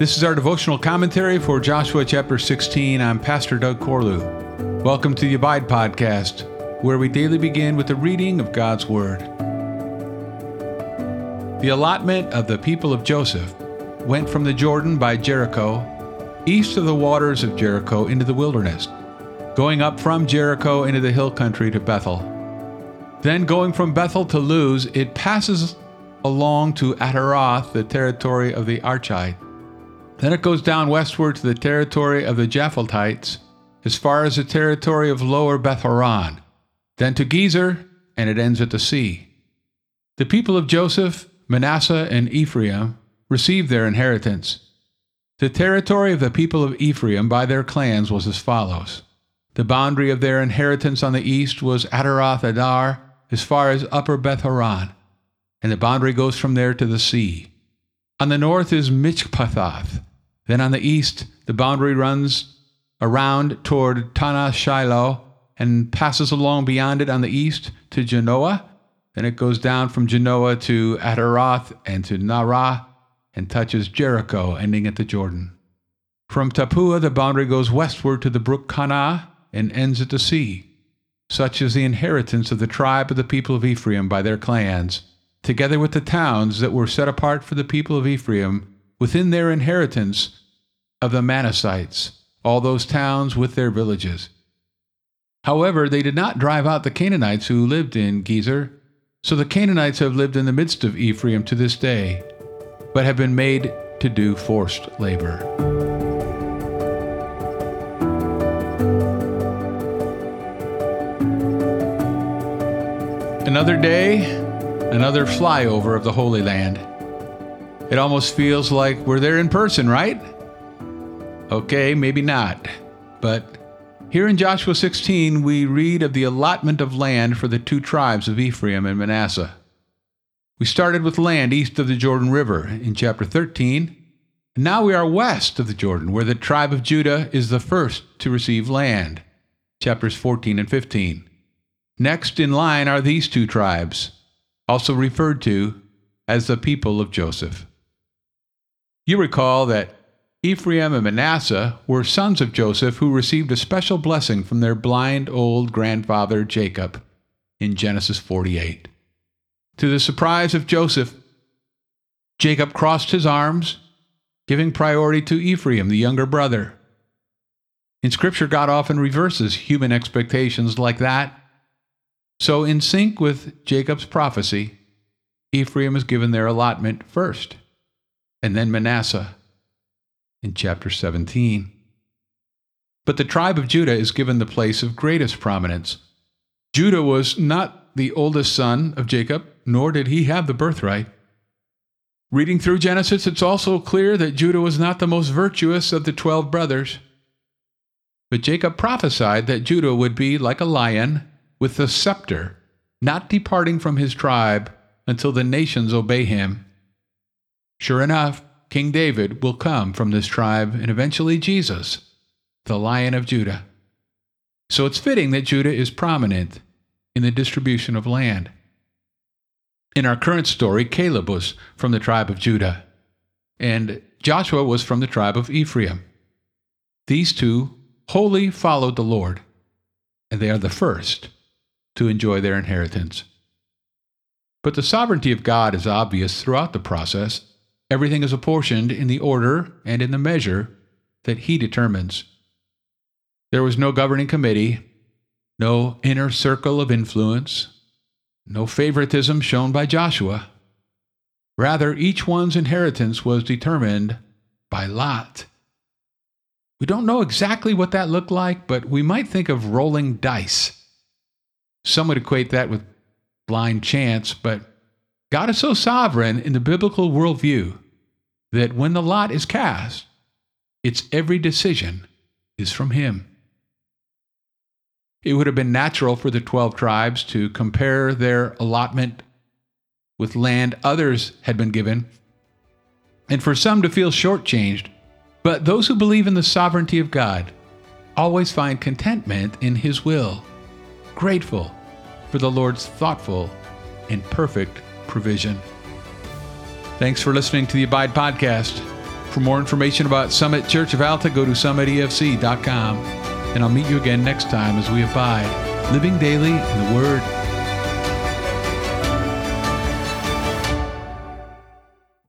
This is our devotional commentary for Joshua chapter 16. I'm Pastor Doug Corlew. Welcome to the Abide Podcast, where we daily begin with the reading of God's Word. The allotment of the people of Joseph went from the Jordan by Jericho, east of the waters of Jericho, into the wilderness, going up from Jericho into the hill country to Bethel. Then going from Bethel to Luz, it passes along to Ataroth, the territory of the Archite. Then it goes down westward to the territory of the Japhletites, as far as the territory of lower Beth Horon, then to Gezer, and it ends at the sea. The people of Joseph, Manasseh, and Ephraim received their inheritance. The territory of the people of Ephraim by their clans was as follows. The boundary of their inheritance on the east was Ataroth Addar, as far as upper Beth Horon, and the boundary goes from there to the sea. On the north is Michmethath, then on the east, the boundary runs around toward Taanath Shiloh and passes along beyond it on the east to Janoah. Then it goes down from Janoah to Ataroth and to Naarah and touches Jericho, ending at the Jordan. From Tappuah, the boundary goes westward to the brook Kanah and ends at the sea. Such is the inheritance of the tribe of the people of Ephraim by their clans, together with the towns that were set apart for the people of Ephraim within their inheritance of the Manassites, all those towns with their villages. However, they did not drive out the Canaanites who lived in Gezer, so the Canaanites have lived in the midst of Ephraim to this day, but have been made to do forced labor. Another day, another flyover of the Holy Land. It almost feels like we're there in person, right? Okay, maybe not. But here in Joshua 16, we read of the allotment of land for the two tribes of Ephraim and Manasseh. We started with land east of the Jordan River in chapter 13. And now we are west of the Jordan, where the tribe of Judah is the first to receive land. Chapters 14 and 15. Next in line are these two tribes, also referred to as the people of Joseph. You recall that Ephraim and Manasseh were sons of Joseph who received a special blessing from their blind old grandfather Jacob in Genesis 48. To the surprise of Joseph, Jacob crossed his arms, giving priority to Ephraim, the younger brother. In Scripture, God often reverses human expectations like that. So, in sync with Jacob's prophecy, Ephraim is given their allotment first, and then Manasseh in chapter 17. But the tribe of Judah is given the place of greatest prominence. Judah was not the oldest son of Jacob, nor did he have the birthright. Reading through Genesis, it's also clear that Judah was not the most virtuous of the twelve brothers. But Jacob prophesied that Judah would be like a lion with the scepter, not departing from his tribe until the nations obey him. Sure enough, King David will come from this tribe and eventually Jesus, the Lion of Judah. So it's fitting that Judah is prominent in the distribution of land. In our current story, Caleb was from the tribe of Judah, and Joshua was from the tribe of Ephraim. These two wholly followed the Lord, and they are the first to enjoy their inheritance. But the sovereignty of God is obvious throughout the process Everything is apportioned in the order and in the measure that he determines. There was no governing committee, no inner circle of influence, no favoritism shown by Joshua. Rather, each one's inheritance was determined by lot. We don't know exactly what that looked like, but we might think of rolling dice. Some would equate that with blind chance, but God is so sovereign in the biblical worldview that when the lot is cast, its every decision is from Him. It would have been natural for the 12 tribes to compare their allotment with land others had been given, and for some to feel shortchanged. But those who believe in the sovereignty of God always find contentment in His will, grateful for the Lord's thoughtful and perfect provision. Thanks for listening to the Abide Podcast. For more information about Summit Church of Alta, go to summitefc.com. And I'll meet you again next time as we abide, living daily in the Word